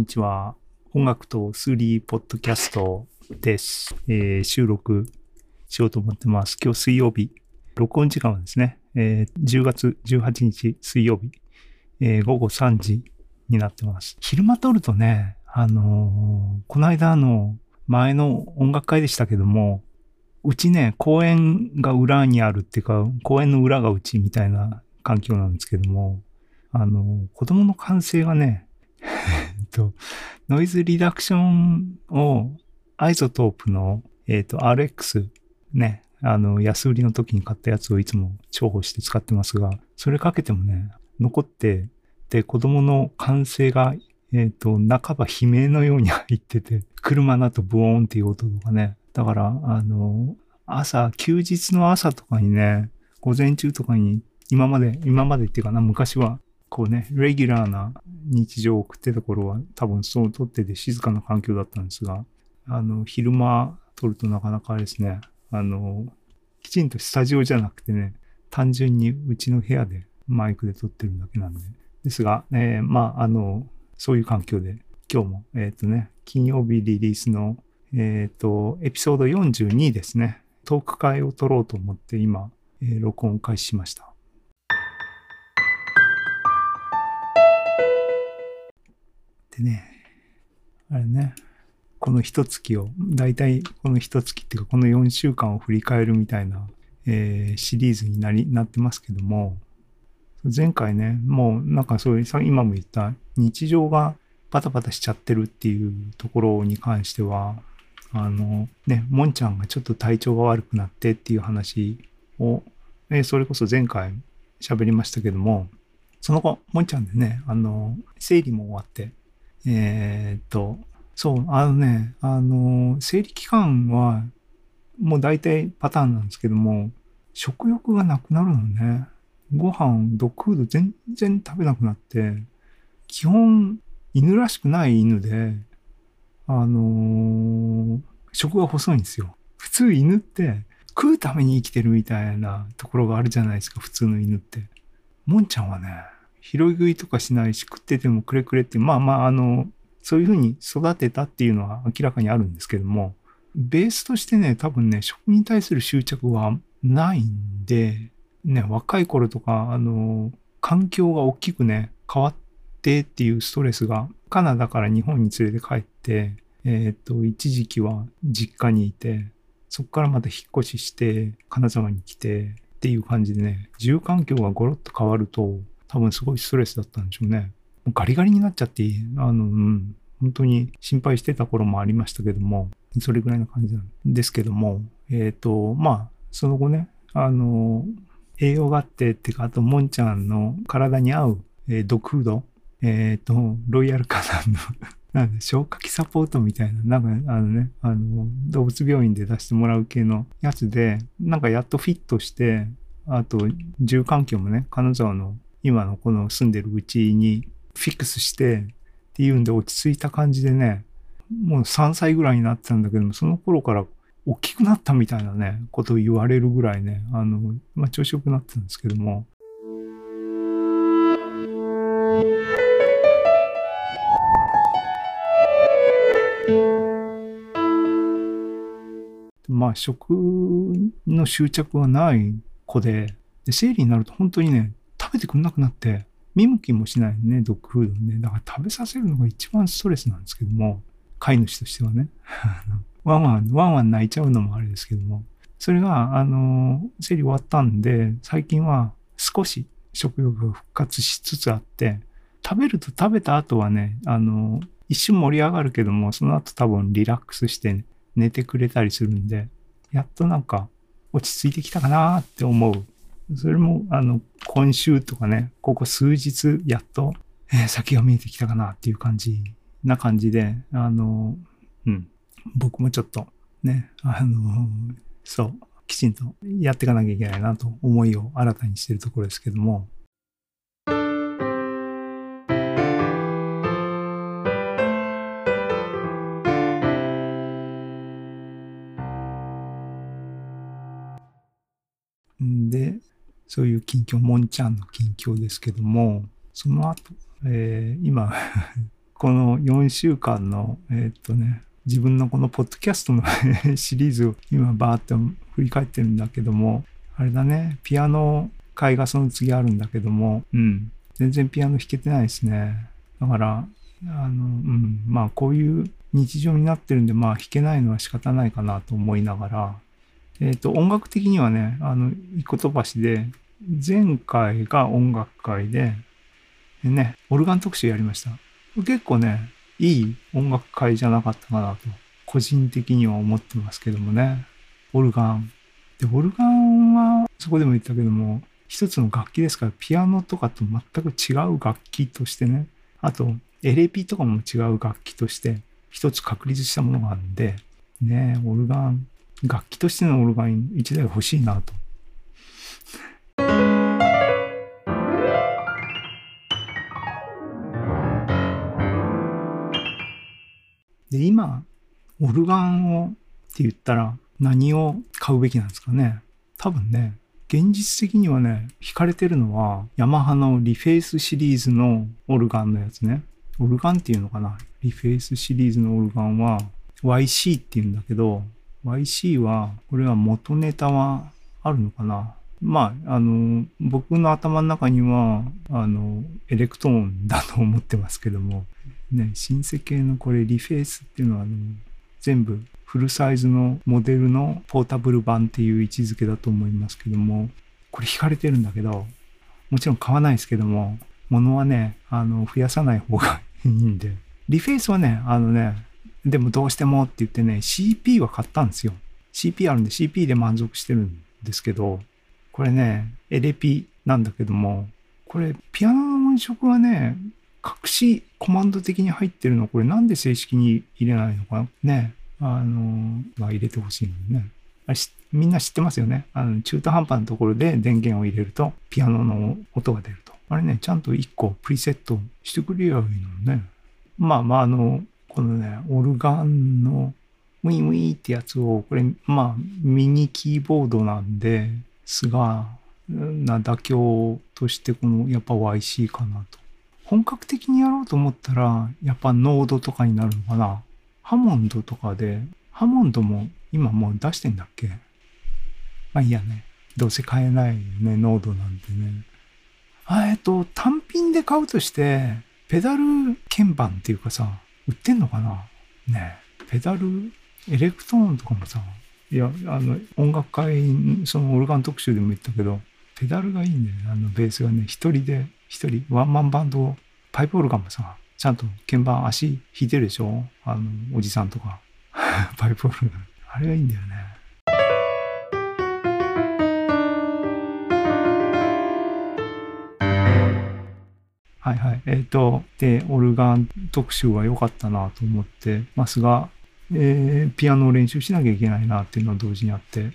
こんにちは。音楽と数理ポッドキャストです。えー収録しようと思ってます。今日水曜日。録音時間はですね、えー10月18日水曜日、えー午後3時になってます。昼間撮るとね、あのーこの間の前の音楽会でしたけども、うちね、公園が裏にあるっていうか、公園の裏がうちみたいな環境なんですけども、あの、子供の歓声がね、と、ノイズリダクションを iZotope の、えっと、RX ね、あの、安売りの時に買ったやつをいつも重宝して使ってますが、それかけてもね、残って、で、子供の歓声が、えっ、と、半ば悲鳴のように入ってて、車だとブオーンっていう音とかね。だから、あの、朝、休日の朝とかにね、午前中とかに、今まで、今までっていうかな、昔は、こうね、レギュラーな日常を送ってた頃は、多分そう撮ってて静かな環境だったんですが、あの、昼間撮るとなかなかあれですね、あの、きちんとスタジオじゃなくてね、単純にうちの部屋でマイクで撮ってるだけなんで。ですが、えーまあ、あの、そういう環境で、今日も、えっ、とね、金曜日リリースの、えっ、と、エピソード42ですね、トーク会を撮ろうと思って今、えー録音を開始しました。でね、あれね、この一月を、だいたいこの一月っていうか、この4週間を振り返るみたいな、えーシリーズになり、なってますけども、前回ね、もうなんかそういう、今も言った日常がバタバタしちゃってるっていうところに関しては、あのね、もんちゃんがちょっと体調が悪くなってっていう話を、ね、それこそ前回喋りましたけども、その後、もんちゃんでね、あの、生理も終わって、えーっと、そう、あのね、あの、生理期間は、もう大体パターンなんですけども、食欲がなくなるのね。ご飯、ドッグフード全然食べなくなって、基本、犬らしくない犬で、あのー食が細いんですよ。普通犬って食うために生きてるみたいなところがあるじゃないですか、普通の犬って。もんちゃんはね、拾い食いとかしないし、食っててもくれくれって、まあまあ、あの、そういうふうに育てたっていうのは明らかにあるんですけども、ベースとしてね、多分ね、食に対する執着はないんで、ね、若い頃とか、あの、環境が大きくね、変わってっていうストレスが、カナダから日本に連れて帰って、えっ、と、一時期は実家にいて、そこからまた引っ越しして、金沢に来て、っていう感じでね、住環境がゴロッと変わると、多分すごいストレスだったんでしょうね。もうガリガリになっちゃって、あの、うん、本当に心配してた頃もありましたけども、それぐらいな感じなんですけども、えっ、と、まあ、その後ね、あの、栄養があって、ってか、あと、もんちゃんの体に合う、えードッグフード、えっ、と、ロイヤルカナンの なんで消化器サポートみたいな、なんかあのね、あの、動物病院で出してもらう系のやつで、なんかやっとフィットして、あと、住環境もね、金沢の今のこの住んでるうちにフィックスして、っていうんで落ち着いた感じでね、もう3歳ぐらいになってたんだけども、その頃から大きくなったみたいなね、ことを言われるぐらいね、あの、まあ、調子よくなってたんですけども、まあ、食の執着はない子で、で、生理になると本当にね、食べてくんなくなって、見向きもしないね、ドッグフードね。だから食べさせるのが一番ストレスなんですけども、飼い主としてはね。ワンワン、ワンワン鳴いちゃうのもあれですけども。それが、あの、生理終わったんで、最近は少し食欲が復活しつつあって、食べると食べた後はね、あの、一瞬盛り上がるけども、その後多分リラックスして寝てくれたりするんで、やっとなんか落ち着いてきたかなって思う。それも、あの、今週とかね、ここ数日、やっと、えー先が見えてきたかなっていう感じな感じで、あの、うん、僕もちょっと、ね、あの、そう、きちんとやっていかなきゃいけないなと思いを新たにしてるところですけども、そういう近況、もんちゃんの近況ですけども、その後、えー今、この4週間の、えー、っとね、自分のこのポッドキャストの シリーズを今バーって振り返ってるんだけども、あれだね、ピアノ会がその次あるんだけども、うん、全然ピアノ弾けてないですね。だから、あの、うん、まあこういう日常になってるんで、まあ弾けないのは仕方ないかなと思いながら、えっ、ー、と、音楽的にはね、あの、一個飛ばしで、前回が音楽会で、でね、オルガン特集やりました。結構ね、いい音楽会じゃなかったかなと、個人的には思ってますけどもね。オルガン。で、オルガンは、そこでも言ったけども、一つの楽器ですから、ピアノとかと全く違う楽器としてね、あと、エレピとかも違う楽器として、一つ確立したものがあるんで、ね、オルガン、楽器としてのオルガン一台欲しいなと。で、今、オルガンをって言ったら何を買うべきなんですかね。多分ね、現実的にはね、惹かれてるのは、ヤマハのリフェイスシリーズのオルガンのやつね。オルガンっていうのかな reface シリーズのオルガンは YC っていうんだけど、YC は、これは元ネタはあるのかな。まあ、あの、僕の頭の中には、あの、エレクトーンだと思ってますけども、ね、シンセ系のこれ reface っていうのは、あの、全部フルサイズのモデルのポータブル版っていう位置づけだと思いますけども、これ惹かれてるんだけど、もちろん買わないですけども、物はね、あの、増やさない方がいいんで。リフェイスはね、あのね、でもどうしてもって言ってね、CP は買ったんですよ。CP あるんで CP で満足してるんですけど、これね、エレピなんだけども、これピアノの音色はね、隠しコマンド的に入ってるの、これなんで正式に入れないのかな？ね。あの、は入れてほしいのね。あれみんな知ってますよね？あの、中途半端なところで電源を入れると、ピアノの音が出ると。あれね、ちゃんと1個プリセットしてくれりゃいいのね。まあまあ、あの、このね、オルガンのウィンウィンってやつを、これ、まあ、ミニキーボードなんで、すが、な妥協として、この、やっぱ YC かなと。本格的にやろうと思ったら、やっぱノードとかになるのかな。ハモンドとかで、ハモンドも今もう出してんだっけ？まあいいやね。どうせ買えないよね、ノードなんてね。あ、えっと、単品で買うとして、ペダル鍵盤っていうかさ、売ってんのかな？ねペダル、エレクトーンとかもさ、いや、あの、音楽会、そのオルガン特集でも言ったけど、ペダルがいいんだよね。あの、ベースがね、一人で、一人、ワンマンバンド、パイプオルガンもさ、ちゃんと鍵盤足弾いてるでしょ？あの、おじさんとか。パイプオルガン。あれがいいんだよね。はいはい。えっ、ー、と、で、オルガン特集は良かったなと思ってますが、えー、ピアノを練習しなきゃいけないなっていうのは同時にあって、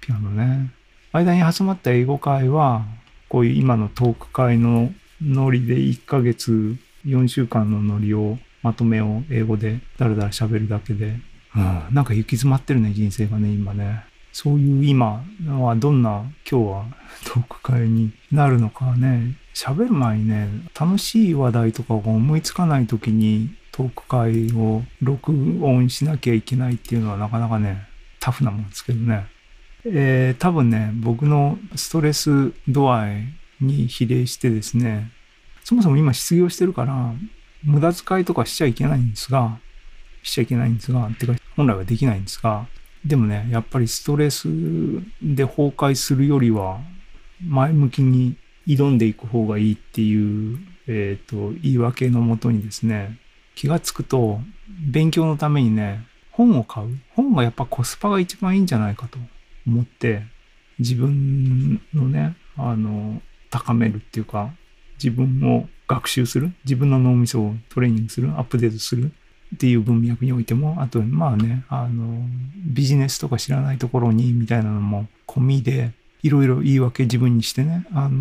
ピアノね。間に挟まった英語会は、こういう今のトーク会のノリで1ヶ月4週間のノリを、まとめを英語でだらだら喋るだけで、うん、なんか行き詰まってるね、人生がね、今ね。そういう今はどんな今日はトーク会になるのかね、喋る前にね、楽しい話題とかが思いつかない時にトーク会を録音しなきゃいけないっていうのはなかなかね、タフなもんですけどね。えー、多分ね、僕のストレス度合いに比例してですね、そもそも今失業してるから、無駄遣いとかしちゃいけないんですが、しちゃいけないんですが、てか本来はできないんですが、でもね、やっぱりストレスで崩壊するよりは、前向きに挑んでいく方がいいっていう、えっ、ー、と、言い訳のもとにですね、気がつくと、勉強のためにね、本を買う。本がやっぱコスパが一番いいんじゃないかと思って、自分のね、あの、高めるっていうか、自分を学習する、自分の脳みそをトレーニングする、アップデートする。っていう文脈においても、あと、まあね、あの、ビジネスとか知らないところにみたいなのも込みで、いろいろ言い訳自分にしてね、あの、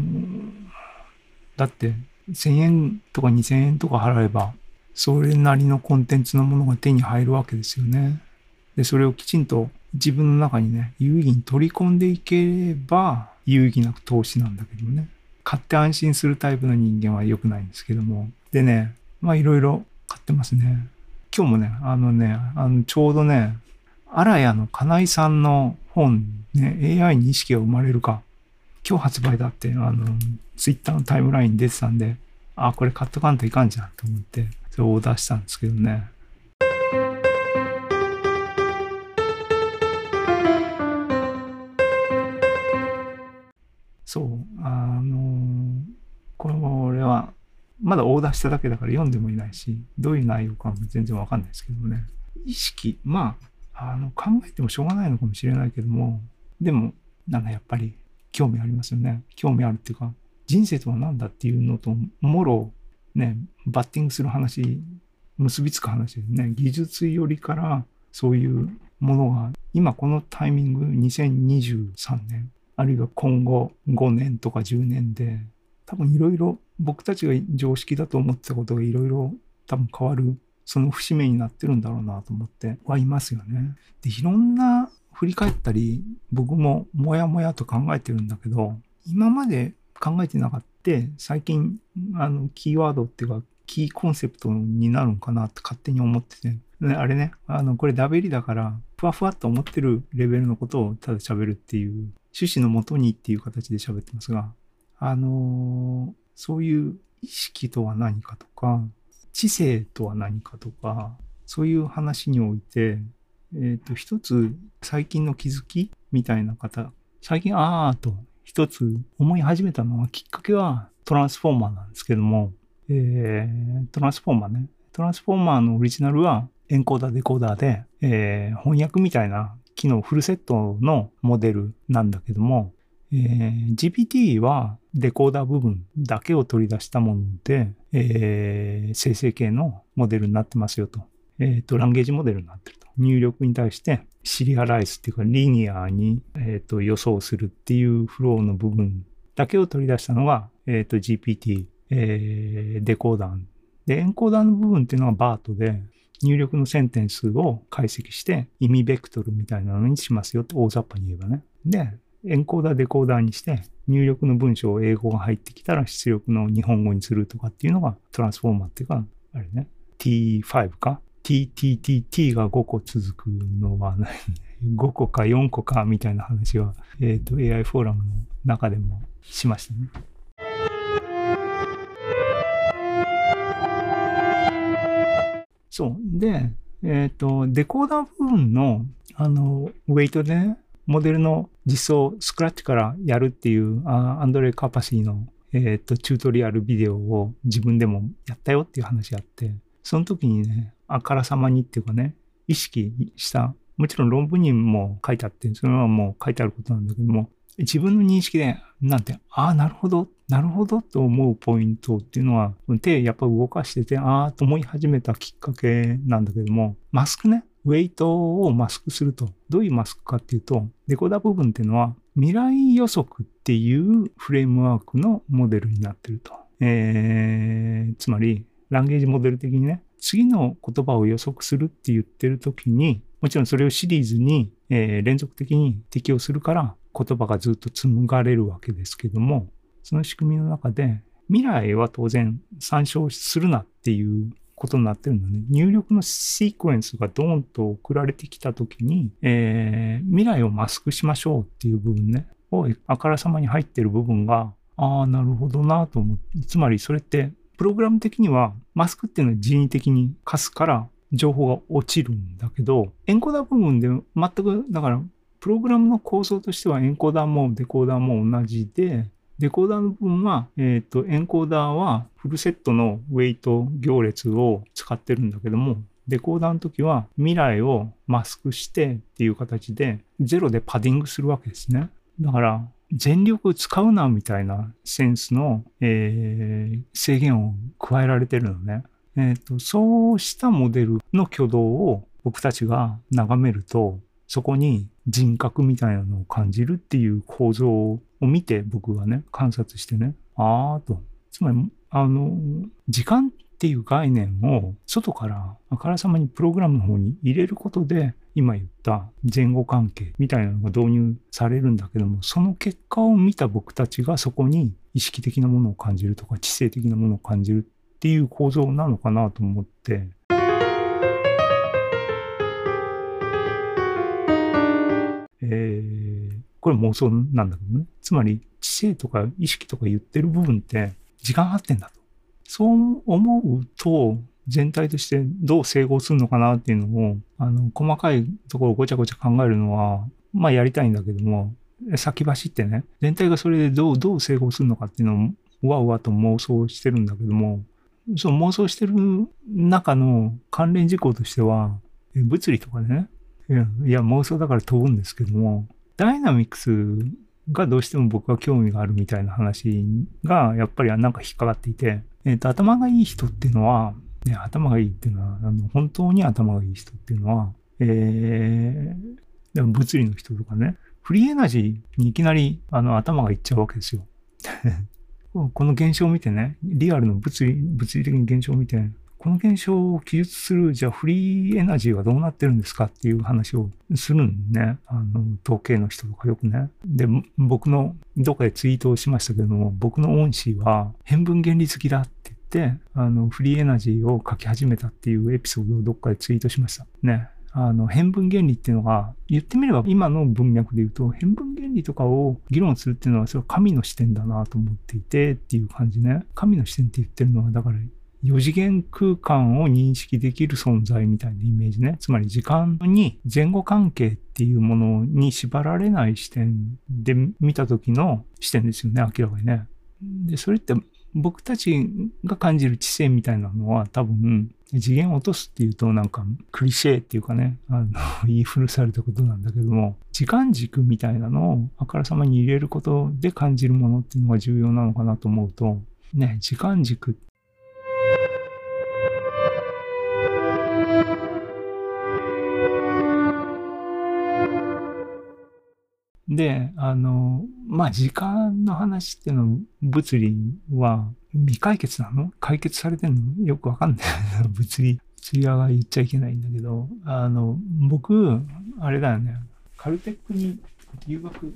だって1000円とか2000円とか払えば、それなりのコンテンツのものが手に入るわけですよね。で、それをきちんと自分の中にね、有意義に取り込んでいければ、有意義な投資なんだけどね。買って安心するタイプの人間は良くないんですけども。でね、まあいろいろ買ってますね。今日もね、あのね、あの、ちょうどね、荒谷の金井さんの本、ね、AI に意識が生まれるか、今日発売だって、あの、ツイッターのタイムラインに出てたんで、あ、これ買っとかんといかんじゃんと思って、それをオーダーしたんですけどね。そう、あのこれは、まだオーダーしただけだから読んでもいないし、どういう内容かも全然わかんないですけどね。意識、まあ、あの、考えてもしょうがないのかもしれないけども、でも、なんかやっぱり興味ありますよね。興味あるっていうか、人生とは何だっていうのと、もろ、ね、バッティングする話、結びつく話ですね。技術よりからそういうものが、今このタイミング、2023年、あるいは今後5年とか10年で、多分いろいろ僕たちが常識だと思ってたことがいろいろ多分変わる、その節目になってるんだろうなと思ってはいますよね。で、いろんな振り返ったり、僕ももやもやと考えてるんだけど、今まで考えてなかった、最近、あの、キーワードっていうか、キーコンセプトになるんかなって勝手に思ってて、あれね、あの、これダベリだから、ふわふわっと思ってるレベルのことをただ喋るっていう、趣旨のもとにっていう形で喋ってますが、あのー、そういう意識とは何かとか、知性とは何かとか、そういう話において、えっ、ー、と、一つ最近の気づきみたいな方、最近、あーと一つ思い始めたのはきっかけはトランスフォーマーなんですけども、えー、トランスフォーマーね。トランスフォーマーのオリジナルはエンコーダーデコーダーで、えー、翻訳みたいな機能フルセットのモデルなんだけども、えー、GPT はデコーダー部分だけを取り出したもので、えー、生成系のモデルになってますよと。えっ、ー、と、ランゲージモデルになってると。入力に対してシリアライズっていうかリニアに、えーと、予想するっていうフローの部分だけを取り出したのが、えーと、GPT、えー、デコーダー。で、エンコーダーの部分っていうのが BART で、入力のセンテンスを解析して意味ベクトルみたいなのにしますよって大雑把に言えばね。で、エンコーダー、デコーダーにして入力の文章を英語が入ってきたら出力の日本語にするとかっていうのがトランスフォーマーっていうか、あれね、T5 か？TTTT が5個続くのは、5個か4個かみたいな話は、えっ、ー、と、AI フォーラムの中でもしましたね。そう。で、えっ、ー、と、デコーダー部分の、あの、ウェイトでね、モデルの実装を、スクラッチからやるっていう、アンドレイ・カーパシーの、えっ、と、チュートリアルビデオを自分でもやったよっていう話があって、その時にね、あからさまにっていうかね、意識した、もちろん論文にも書いてあって、それはもう書いてあることなんだけども、自分の認識で、なんて、ああ、なるほど、なるほどと思うポイントっていうのは、手やっぱ動かしてて、ああと思い始めたきっかけなんだけども、マスクね、ウェイトをマスクすると、どういうマスクかっていうと、デコダ部分っていうのは、未来予測っていうフレームワークのモデルになってると。えー、つまり、ランゲージモデル的にね、次の言葉を予測するって言ってる時に、もちろんそれをシリーズに、えー、連続的に適用するから言葉がずっと紡がれるわけですけども、その仕組みの中で未来は当然参照するなっていうことになってるのね。入力のシークエンスがドーンと送られてきた時に、えー、未来をマスクしましょうっていう部分ね、をあからさまに入ってる部分が、ああ、なるほどなと思って、つまりそれってプログラム的にはマスクっていうのは人為的に貸すから情報が落ちるんだけど、エンコーダー部分で全く、だから、プログラムの構造としてはエンコーダーもデコーダーも同じで、デコーダーの部分は、えっ、ー、と、エンコーダーはフルセットのウェイト行列を使ってるんだけども、デコーダーの時は未来をマスクしてっていう形でゼロでパディングするわけですね。だから、全力使うなみたいなセンスの、えー、制限を加えられてるのね。えっ、ー、と、そうしたモデルの挙動を僕たちが眺めると、そこに人格みたいなのを感じるっていう構造を見て僕がね、観察してね、あーと。つまり、あの、時間っていう概念を外からあからさまにプログラムの方に入れることで、今言った前後関係みたいなのが導入されるんだけども、その結果を見た僕たちがそこに意識的なものを感じるとか、知性的なものを感じるっていう構造なのかなと思って、これ妄想なんだけどね。つまり、知性とか意識とか言ってる部分って時間あってんだと。そう思うと、全体としてどう整合するのかなっていうのを、あの、細かいところごちゃごちゃ考えるのは、まあやりたいんだけども、先走ってね、全体がそれでどう、どう整合するのかっていうのを、わうわと妄想してるんだけども、その妄想してる中の関連事項としては、物理とかね、いや、いや妄想だから飛ぶんですけども、ダイナミクスがどうしても僕は興味があるみたいな話が、やっぱりなんか引っかかっていて、えっ、と、頭がいい人っていうのは、ね、頭がいいっていうのは、あの本当に頭がいい人っていうのは、えー、でも物理の人とかね、フリーエナジーにいきなりあの頭がいっちゃうわけですよ。この現象を見てね、リアルの物理、物理的に現象を見て、この現象を記述する、じゃあフリーエナジーはどうなってるんですかっていう話をするんね。あの、統計の人とかよくね。で、僕の、どっかでツイートをしましたけども、僕の恩師は変分原理好きだって言って、あの、フリーエナジーを書き始めたっていうエピソードをどっかでツイートしました。ね。あの、変分原理っていうのが、言ってみれば今の文脈で言うと、変分原理とかを議論するっていうのは、それは神の視点だなと思っていてっていう感じね。神の視点って言ってるのは、だから、4次元空間を認識できる存在みたいなイメージね。つまり時間に前後関係っていうものに縛られない視点で見た時の視点ですよね、明らかにね。で、それって僕たちが感じる知性みたいなのは多分次元を落とすっていうとなんかクリシェっていうかね、あの 言い古されたことなんだけども、時間軸みたいなのをあからさまに入れることで感じるものっていうのが重要なのかなと思うと、ね、時間軸っで、あの、まあ、時間の話っていうの、物理は未解決なの？解決されてんの？よくわかんない。物理、物理屋が言っちゃいけないんだけど、あの、僕、あれだよね、カルテックに留学、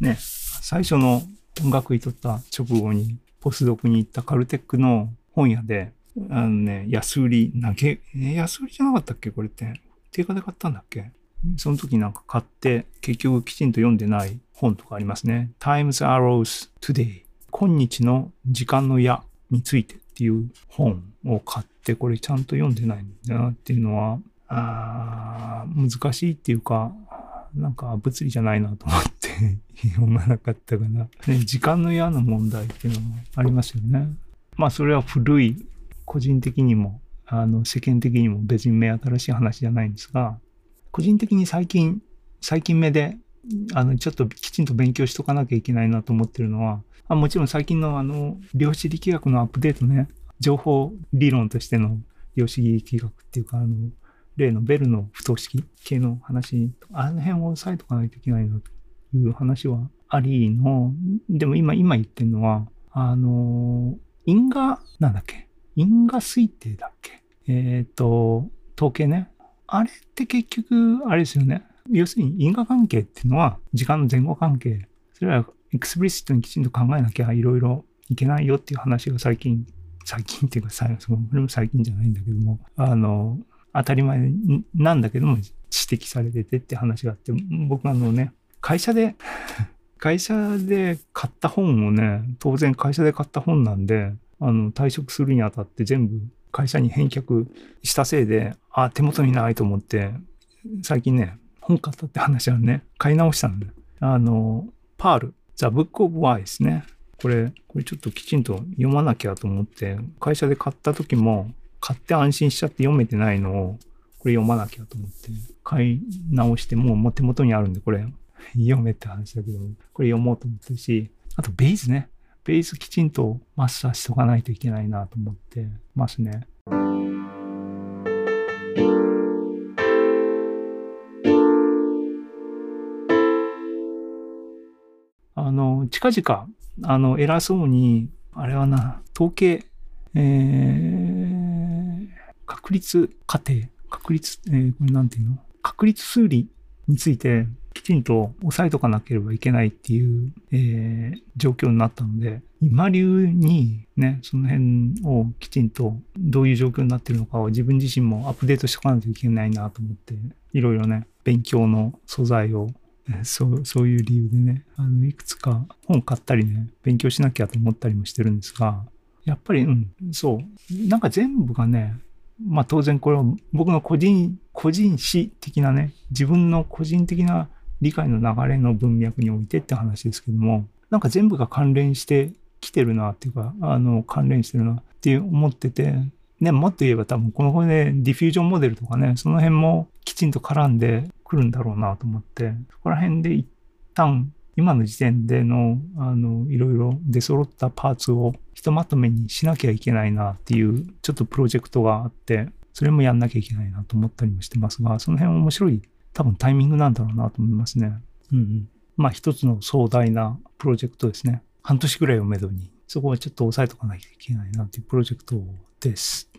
ね、最初の音楽位取った直後に、ポスドクに行ったカルテックの本屋で、あのね、安売り、投げ、え安売りじゃなかったっけ？これって。定価で買ったんだっけ？その時なんか買って、結局きちんと読んでない本とかありますね。Time's Arrows Today 今日の時間の矢についてっていう本を買って、これちゃんと読んでないんだなっていうのは、あ難しいっていうか、なんか物理じゃないなと思って読まなかったかな。ね、時間の矢の問題っていうのもありますよね。まあそれは古い、個人的にも、あの世間的にも別に目新しい話じゃないんですが、個人的に最近、最近目で、あの、ちょっときちんと勉強しとかなきゃいけないなと思ってるのは、あもちろん最近のあの、量子力学のアップデートね、情報理論としての量子力学っていうか、あの、例のベルの不等式系の話、あの辺を押さえとかないといけないなという話はありの、でも今、今言ってるのは、あの、因果、なんだっけ？因果推定だっけ？えっ、ー、と、統計ね。あれって結局、あれですよね。要するに因果関係っていうのは時間の前後関係。それは explicit にきちんと考えなきゃいろいろいけないよっていう話が最近、最近っていうか、それも最近じゃないんだけども、あの、当たり前なんだけども指摘されててって話があって、僕あのね、会社で、会社で買った本をね、当然会社で買った本なんで、あの、退職するにあたって全部会社に返却したせいで、あ、手元にないと思って、最近ね、本買ったって話はね、買い直したんだよ。あの、パール、The Book of Why ですね。これ、これちょっときちんと読まなきゃと思って、会社で買った時も、買って安心しちゃって読めてないのを、これ読まなきゃと思って、買い直して、もう手元にあるんで、これ、読めって話だけど、これ読もうと思ってるし、あとベイズね。ベースきちんとマスターしとかないといけないなと思ってますね。あの、近々、あの、偉そうに、あれはな、統計、えー、確率過程、確率、えー、これなんていうの？確率数理について、きちんと押さえとかなければいけないっていう、えー、状況になったので、今流にね、その辺をきちんとどういう状況になってるのかを自分自身もアップデートしておかないといけないなと思って、いろいろね、勉強の素材をそうそういう理由でね、あのいくつか本買ったりね、勉強しなきゃと思ったりもしてるんですが、やっぱり、うん、そう、なんか全部がね、まあ当然これは僕の個人、個人史的なね、自分の個人的な理解の流れの文脈においてって話ですけども、なんか全部が関連してきてるなっていうか、あの、関連してるなって思ってて、ね、もっと言えば多分この辺でディフュージョンモデルとかね、その辺もきちんと絡んでくるんだろうなと思って、そこら辺で一旦今の時点での、あの、いろいろ出揃ったパーツをひとまとめにしなきゃいけないなっていう、ちょっとプロジェクトがあって、それもやんなきゃいけないなと思ったりもしてますが、その辺面白い多分タイミングなんだろうなと思いますね。うんうん。まあ一つの壮大なプロジェクトですね。半年ぐらいをめどに、そこはちょっと押さえとかなきゃいけないなっていうプロジェクトです。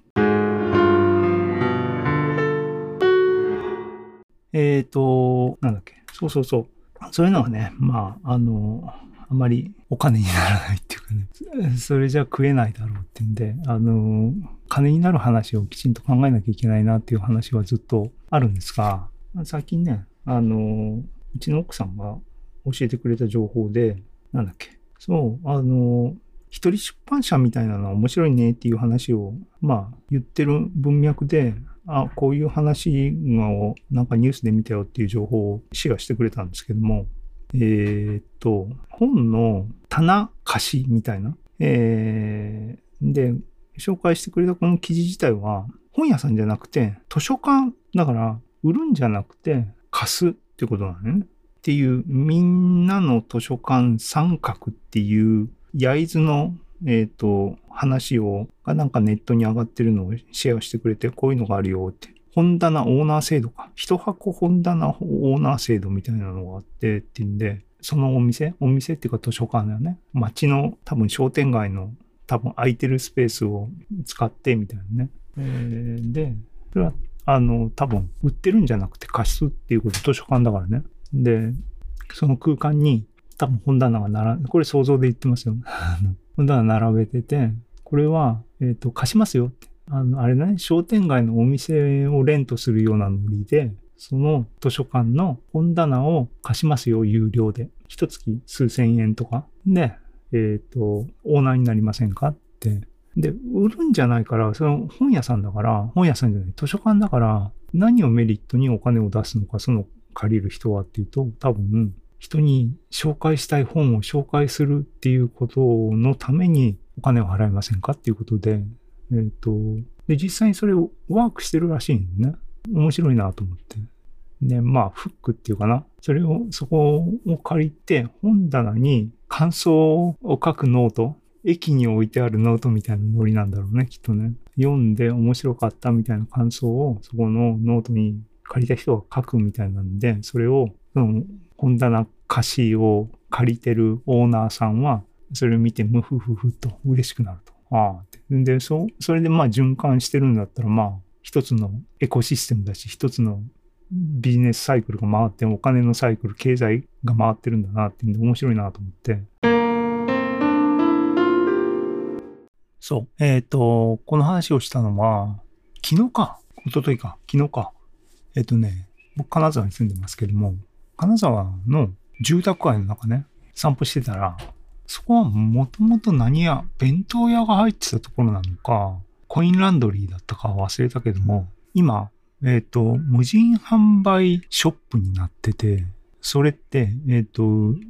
えっ、ー、と、なんだっけ。そうそうそう。そういうのはね、まあ、あの、あまりお金にならないっていうかね、それじゃ食えないだろうっていうんで、あの、金になる話をきちんと考えなきゃいけないなっていう話はずっとあるんですが、最近ね、あの、うちの奥さんが教えてくれた情報で、なんだっけ、そう、あの、一人出版社みたいなのは面白いねっていう話を、まあ、言ってる文脈で、あ、こういう話をなんかニュースで見たよっていう情報をシェアしてくれたんですけども、えー、っと、本の棚貸しみたいな、えー、で、紹介してくれたこの記事自体は、本屋さんじゃなくて、図書館、だから、売るんじゃなくて、貸すってことなのね。っていう、みんなの図書館三角っていう、焼津の、えっ、ー、と、話を、がなんかネットに上がってるのをシェアしてくれて、こういうのがあるよって。本棚オーナー制度か。一箱本棚オーナー制度みたいなのがあってっていうんで、そのお店お店っていうか図書館だよね。街の多分商店街の多分空いてるスペースを使ってみたいなね。えー、で、それはあの多分売ってるんじゃなくて貸すっていうこと図書館だからね。で、その空間に多分本棚が並これ想像で言ってますよ。本棚並べてて、これは、えっ、ー、と、貸しますよって。あの、あれね、商店街のお店をレントするようなノリで、その図書館の本棚を貸しますよ、有料で。一月数千円とか。で、えっ、ー、と、オーナーになりませんかって。で、売るんじゃないから、その本屋さんだから、本屋さんじゃない、図書館だから、何をメリットにお金を出すのか、その借りる人はっていうと、多分、人に紹介したい本を紹介するっていうことのためにお金を払いませんか？っていうことで、えっ、ー、と、で、実際にそれをワークしてるらしいんね。面白いなと思って。で、まあ、フックっていうかな。それを、そこを借りて、本棚に感想を書くノート、駅に置いてあるノートみたいなノリなんだろうね、きっとね。読んで面白かったみたいな感想を、そこのノートに借りた人が書くみたいなんで、それを、その本棚貸しを借りてるオーナーさんは、それを見てムフフフと嬉しくなると。ああって。で、そ、それでまあ循環してるんだったら、まあ、一つのエコシステムだし、一つのビジネスサイクルが回って、お金のサイクル、経済が回ってるんだなっていうんで面白いなと思って。そう。えっ、ー、と、この話をしたのは、昨日か。一昨日か。昨日か。えっ、ー、とね、僕、金沢に住んでますけども、金沢の住宅街の中ね、散歩してたら、そこはもともと何や、弁当屋が入ってたところなのか、コインランドリーだったか忘れたけども、今、えっ、ー、と、無人販売ショップになってて、それって、えっ、ー、と、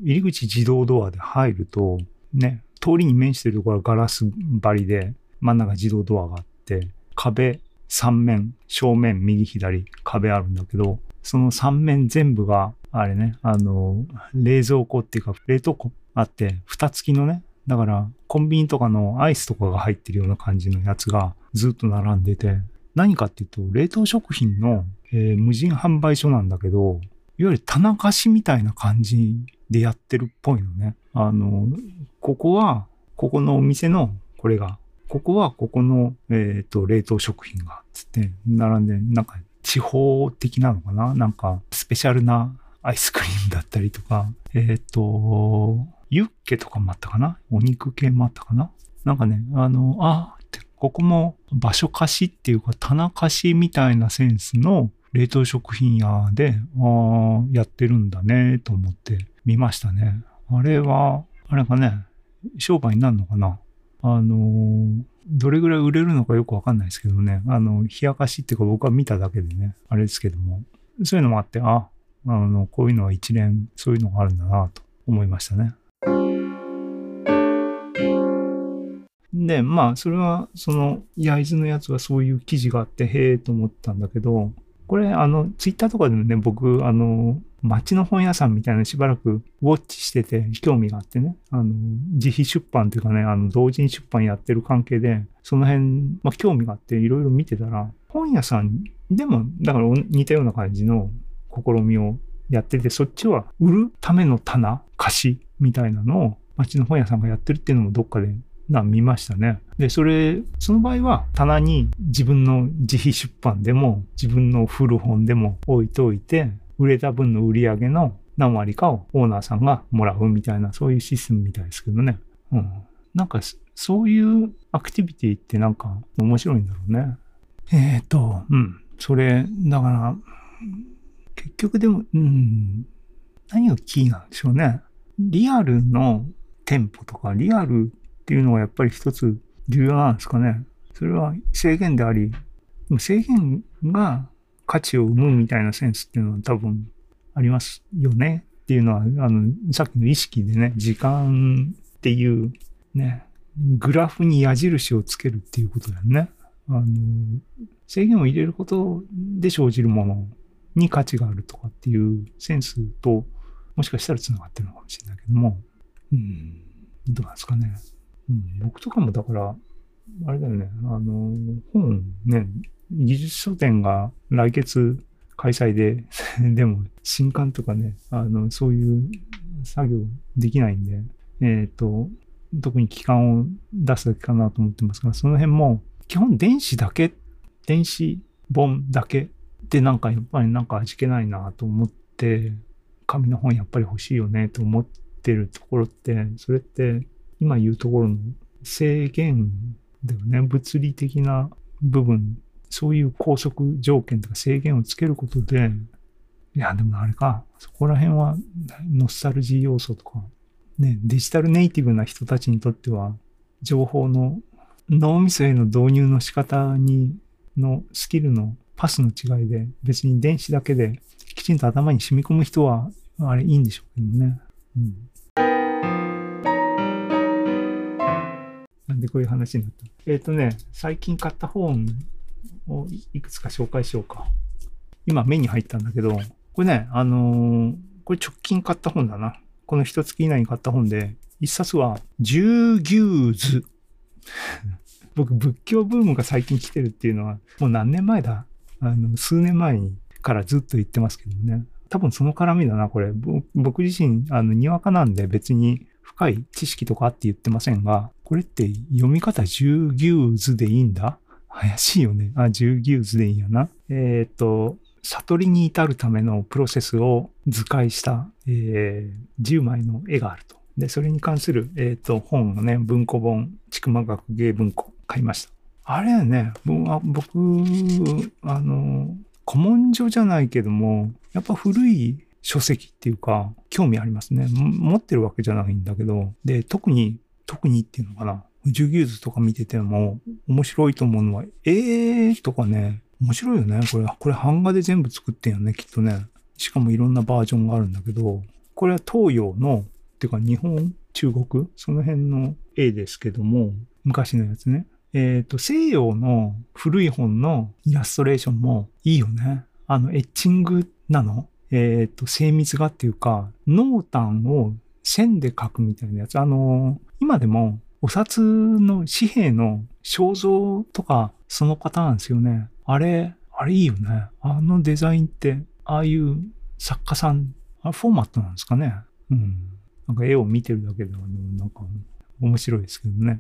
入り口自動ドアで入ると、ね、通りに面してるところはガラス張りで、真ん中自動ドアがあって、壁3面、正面、右左、壁あるんだけど、その3面全部があれね、あの、冷蔵庫っていうか、冷凍庫あって、蓋付きのね、だから、コンビニとかのアイスとかが入ってるような感じのやつがずっと並んでて、何かっていうと、冷凍食品の、えー、無人販売所なんだけど、いわゆる棚貸しみたいな感じでやってるっぽいのね。あの、ここは、ここのお店の、これが、ここはここの、えっ、ー、と、冷凍食品が、つって、並んで、なんか、地方的なのかな？なんか、スペシャルなアイスクリームだったりとか、えっ、ー、と、ユッケとかもあったかな？お肉系もあったかな？なんかね、あの、あ、ここも場所貸しっていうか棚貸しみたいなセンスの冷凍食品屋で、あやってるんだねと思って。見ましたね。あれは、あれかね、商売になるのかなあのどれぐらい売れるのかよくわかんないですけどね、あの、冷やかしっていうか僕は見ただけでね、あれですけども、そういうのもあって、あ、あの、こういうのは一連、そういうのがあるんだなと思いましたね。で、まあ、それは、その、焼津のやつはそういう記事があって、へえと思ったんだけど、これ、あの、ツイッターとかでもね、僕、あの、街の本屋さんみたいなしばらくウォッチしてて興味があってね、あの、自費出版っていうかね、あの、同人出版やってる関係で、その辺、まあ、興味があっていろいろ見てたら、本屋さんでも、だから似たような感じの試みをやってて、そっちは売るための棚、貸しみたいなのを街の本屋さんがやってるっていうのもどっかでな見ましたね。で、それ、その場合は棚に自分の自費出版でも自分の古本でも置いといて、売れた分の売り上げの何割かをオーナーさんがもらうみたいな、そういうシステムみたいですけどね。うん。なんか、そういうアクティビティってなんか面白いんだろうね。えっ、ー、と、うん。それ、だから、結局でも、うん、何がキーなんでしょうね。リアルの店舗とか、リアルっていうのがやっぱり一つ重要なんですかね。それは制限であり、制限が価値を生むみたいなセンスっていうのは多分ありますよねっていうのは、あの、さっきの意識でね、時間っていうね、グラフに矢印をつけるっていうことだよね。あの、制限を入れることで生じるものに価値があるとかっていうセンスと、もしかしたら繋がってるのかもしれないけども、うん、どうなんですかね。うん、僕とかもだから、あれだよね、あの、本ね、技術書店が来月開催で でも新刊とかね、あの、そういう作業できないんで、えっ、ー、と、特に期間を出すだけかなと思ってますが、その辺も基本電子だけ、電子本だけでなんかやっぱりなんか味気ないなと思って、紙の本やっぱり欲しいよねと思ってるところって、それって今言うところの制限だよね。物理的な部分、そういう拘束条件とか制限をつけることで、いや、でもあれか、そこら辺はノスタルジー要素とか、ね、デジタルネイティブな人たちにとっては、情報の脳みそへの導入の仕方に、のスキルのパスの違いで、別に電子だけできちんと頭に染み込む人は、あれいいんでしょうけどね。うん。なんでこういう話になった。えっ、ー、とね、最近買った本をいくつか紹介しようか。今目に入ったんだけど、これね、あのー、これ直近買った本だな。この一月以内に買った本で、一冊は、十牛図。僕、仏教ブームが最近来てるっていうのは、もう何年前だ？あの、数年前からずっと言ってますけどね。多分その絡みだな、これ。僕自身、あの、にわかなんで別に深い知識とかあって言ってませんが、これって読み方十牛図でいいんだ？怪しいよね。あ、十牛図でいいよな。えっ、ー、と、悟りに至るためのプロセスを図解した、えー、10枚の絵があると。で、それに関する、えっ、ー、と、本のね、文庫本、ちくま学芸文庫、買いました。あれね、僕、あの、古文書じゃないけども、やっぱ古い書籍っていうか、興味ありますね。持ってるわけじゃないんだけど、で、特に特にっていうのかな。ジュギューズとか見てても面白いと思うのは、えーとかね、面白いよね。これ、これ版画で全部作ってんよね、きっとね。しかもいろんなバージョンがあるんだけど、これは東洋の、っていうか日本、中国、その辺の絵ですけども、昔のやつね。えっ、ー、と、西洋の古い本のイラストレーションもいいよね。あの、エッチングなの？えっ、ー、と、精密画っていうか、濃淡を線で描くみたいなやつ。あの、今でもお札の紙幣の肖像とかそのパターンですよね。あれ、あれいいよね。あのデザインって、ああいう作家さん、あフォーマットなんですかね。うん。なんか絵を見てるだけでは、なんか面白いですけどね。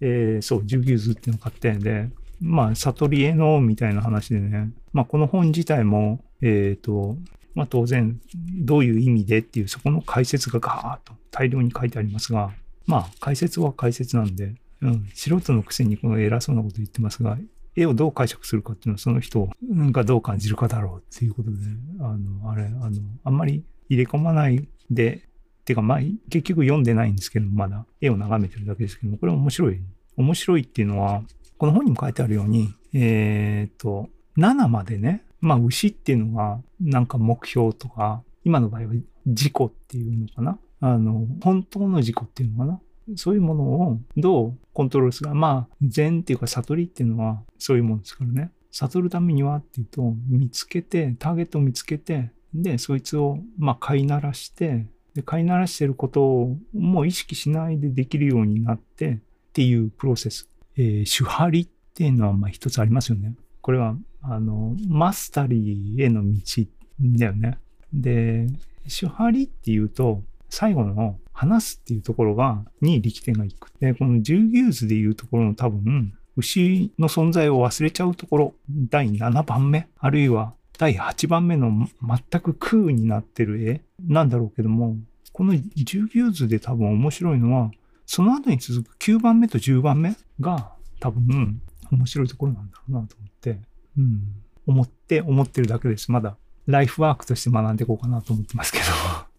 えー、そう、ジュギューズっていうのを買って、で、まあ、悟りへの、みたいな話でね、まあ、この本自体も、えっ、ー、と、まあ、当然、どういう意味でっていう、そこの解説がガーッと大量に書いてありますが、まあ、解説は解説なんで、うん、素人のくせにこの偉そうなこと言ってますが、絵をどう解釈するかっていうのはその人がどう感じるかだろうっていうことで、あの、あれ、あの、あんまり入れ込まないで、てかまあ、結局読んでないんですけど、まだ絵を眺めてるだけですけども、これ面白い。面白いっていうのは、この本にも書いてあるように、えっ、と、7までね、まあ、牛っていうのが、なんか目標とか、今の場合は事故っていうのかなあの、本当の事故っていうのかなそういうものをどうコントロールするか。まあ、禅っていうか悟りっていうのはそういうもんですからね。悟るためにはっていうと、見つけて、ターゲットを見つけて、で、そいつを、まあ、飼いならして、で、飼いならしてることをもう意識しないでできるようになってっていうプロセス。えー、手張りっていうのは、まあ、一つありますよね。これは、あの、マスタリーへの道だよね。で、手張りっていうと、最後の話すっていうところが、に力点がいく。で、この十牛図でいうところの多分、牛の存在を忘れちゃうところ、第7番目、あるいは第8番目の全く空になってる絵なんだろうけども、この十牛図で多分面白いのは、その後に続く9番目と10番目が多分面白いところなんだろうなと思って、うん、思って思ってるだけです。まだライフワークとして学んでいこうかなと思ってますけど。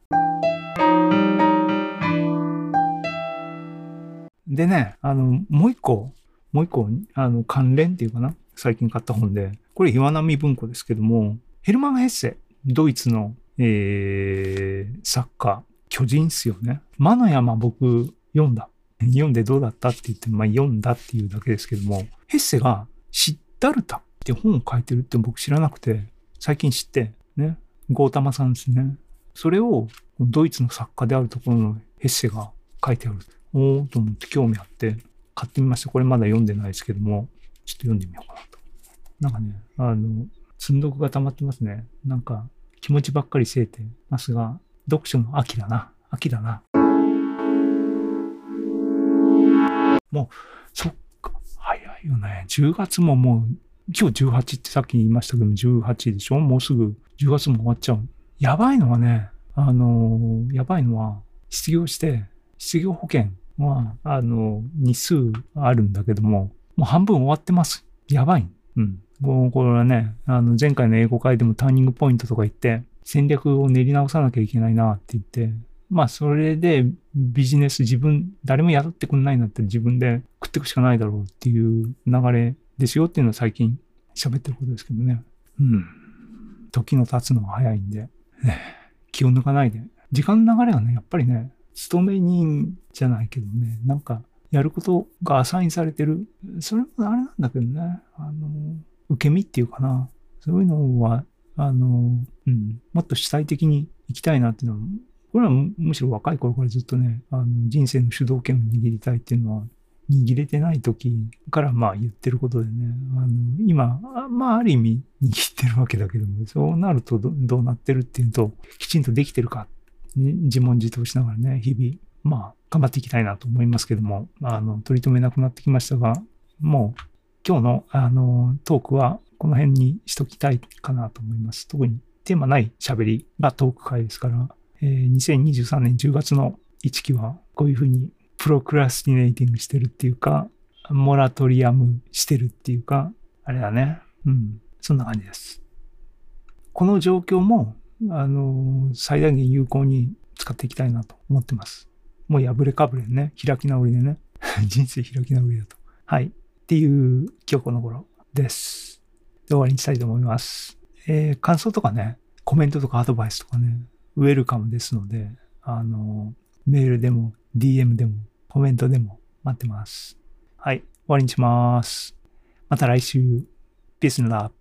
でね、あの、もう一個、もう一個、あの、関連っていうかな最近買った本で、これ岩波文庫ですけども、ヘルマン・ヘッセ、ドイツの、えー、作家、巨人っすよね。魔の山僕読んだ。読んでどうだったって言って、まあ読んだっていうだけですけども、ヘッセがシッダルタって本を書いてるって僕知らなくて、最近知って、ね、ゴータマさんですね。それをドイツの作家であるところのヘッセが書いてある。おーと思って興味あって買ってみました。これまだ読んでないですけども、ちょっと読んでみようかなと。なんかね、あの、積んどくが溜まってますね。なんか気持ちばっかりせえてますが、読書の秋だな。秋だな。もう、そっ、よね。10月ももう、今日18ってさっき言いましたけども、18でしょ？もうすぐ10月も終わっちゃう。やばいのはね、あの、やばいのは、失業して、失業保険は、あの、日数あるんだけども、もう半分終わってます。やばい。うん。これはね、あの、前回の英語会でもターニングポイントとか言って、戦略を練り直さなきゃいけないなって言って、まあ、それでビジネス自分、誰も雇ってくんないんだったら自分で食っていくしかないだろうっていう流れですよっていうのは最近喋ってることですけどね。うん。時の経つのは早いんで、ね、気を抜かないで。時間の流れがね、やっぱりね、勤め人じゃないけどね、なんか、やることがアサインされてる。それもあれなんだけどね、あの、受け身っていうかな。そういうのは、あの、うん、もっと主体的に行きたいなっていうのは、これはむしろ若い頃からずっとね、あの人生の主導権を握りたいっていうのは、握れてない時からまあ言ってることでね、あの今、まあある意味握ってるわけだけども、そうなるとどうなってるっていうと、きちんとできてるか自問自答しながらね、日々、まあ、頑張っていきたいなと思いますけども、あの、取り留めなくなってきましたが、もう、今日の、あの、トークは、この辺にしときたいかなと思います。特にテーマない喋りがトーク会ですから、えー、2023年10月の1期は、こういうふうに、プロクラスティネイティングしてるっていうか、モラトリアムしてるっていうか、あれだね。うん。そんな感じです。この状況もあの、最大限有効に使っていきたいなと思ってます。もう破れかぶれね、開き直りでね。人生開き直りだと。はい。っていう今日この頃です。で終わりにしたいと思います。えー、感想とかね、コメントとかアドバイスとかね、ウェルカムですので、あの、メールでも DM でもコメントでも待ってます。はい。終わりにします。また来週。Peace and love.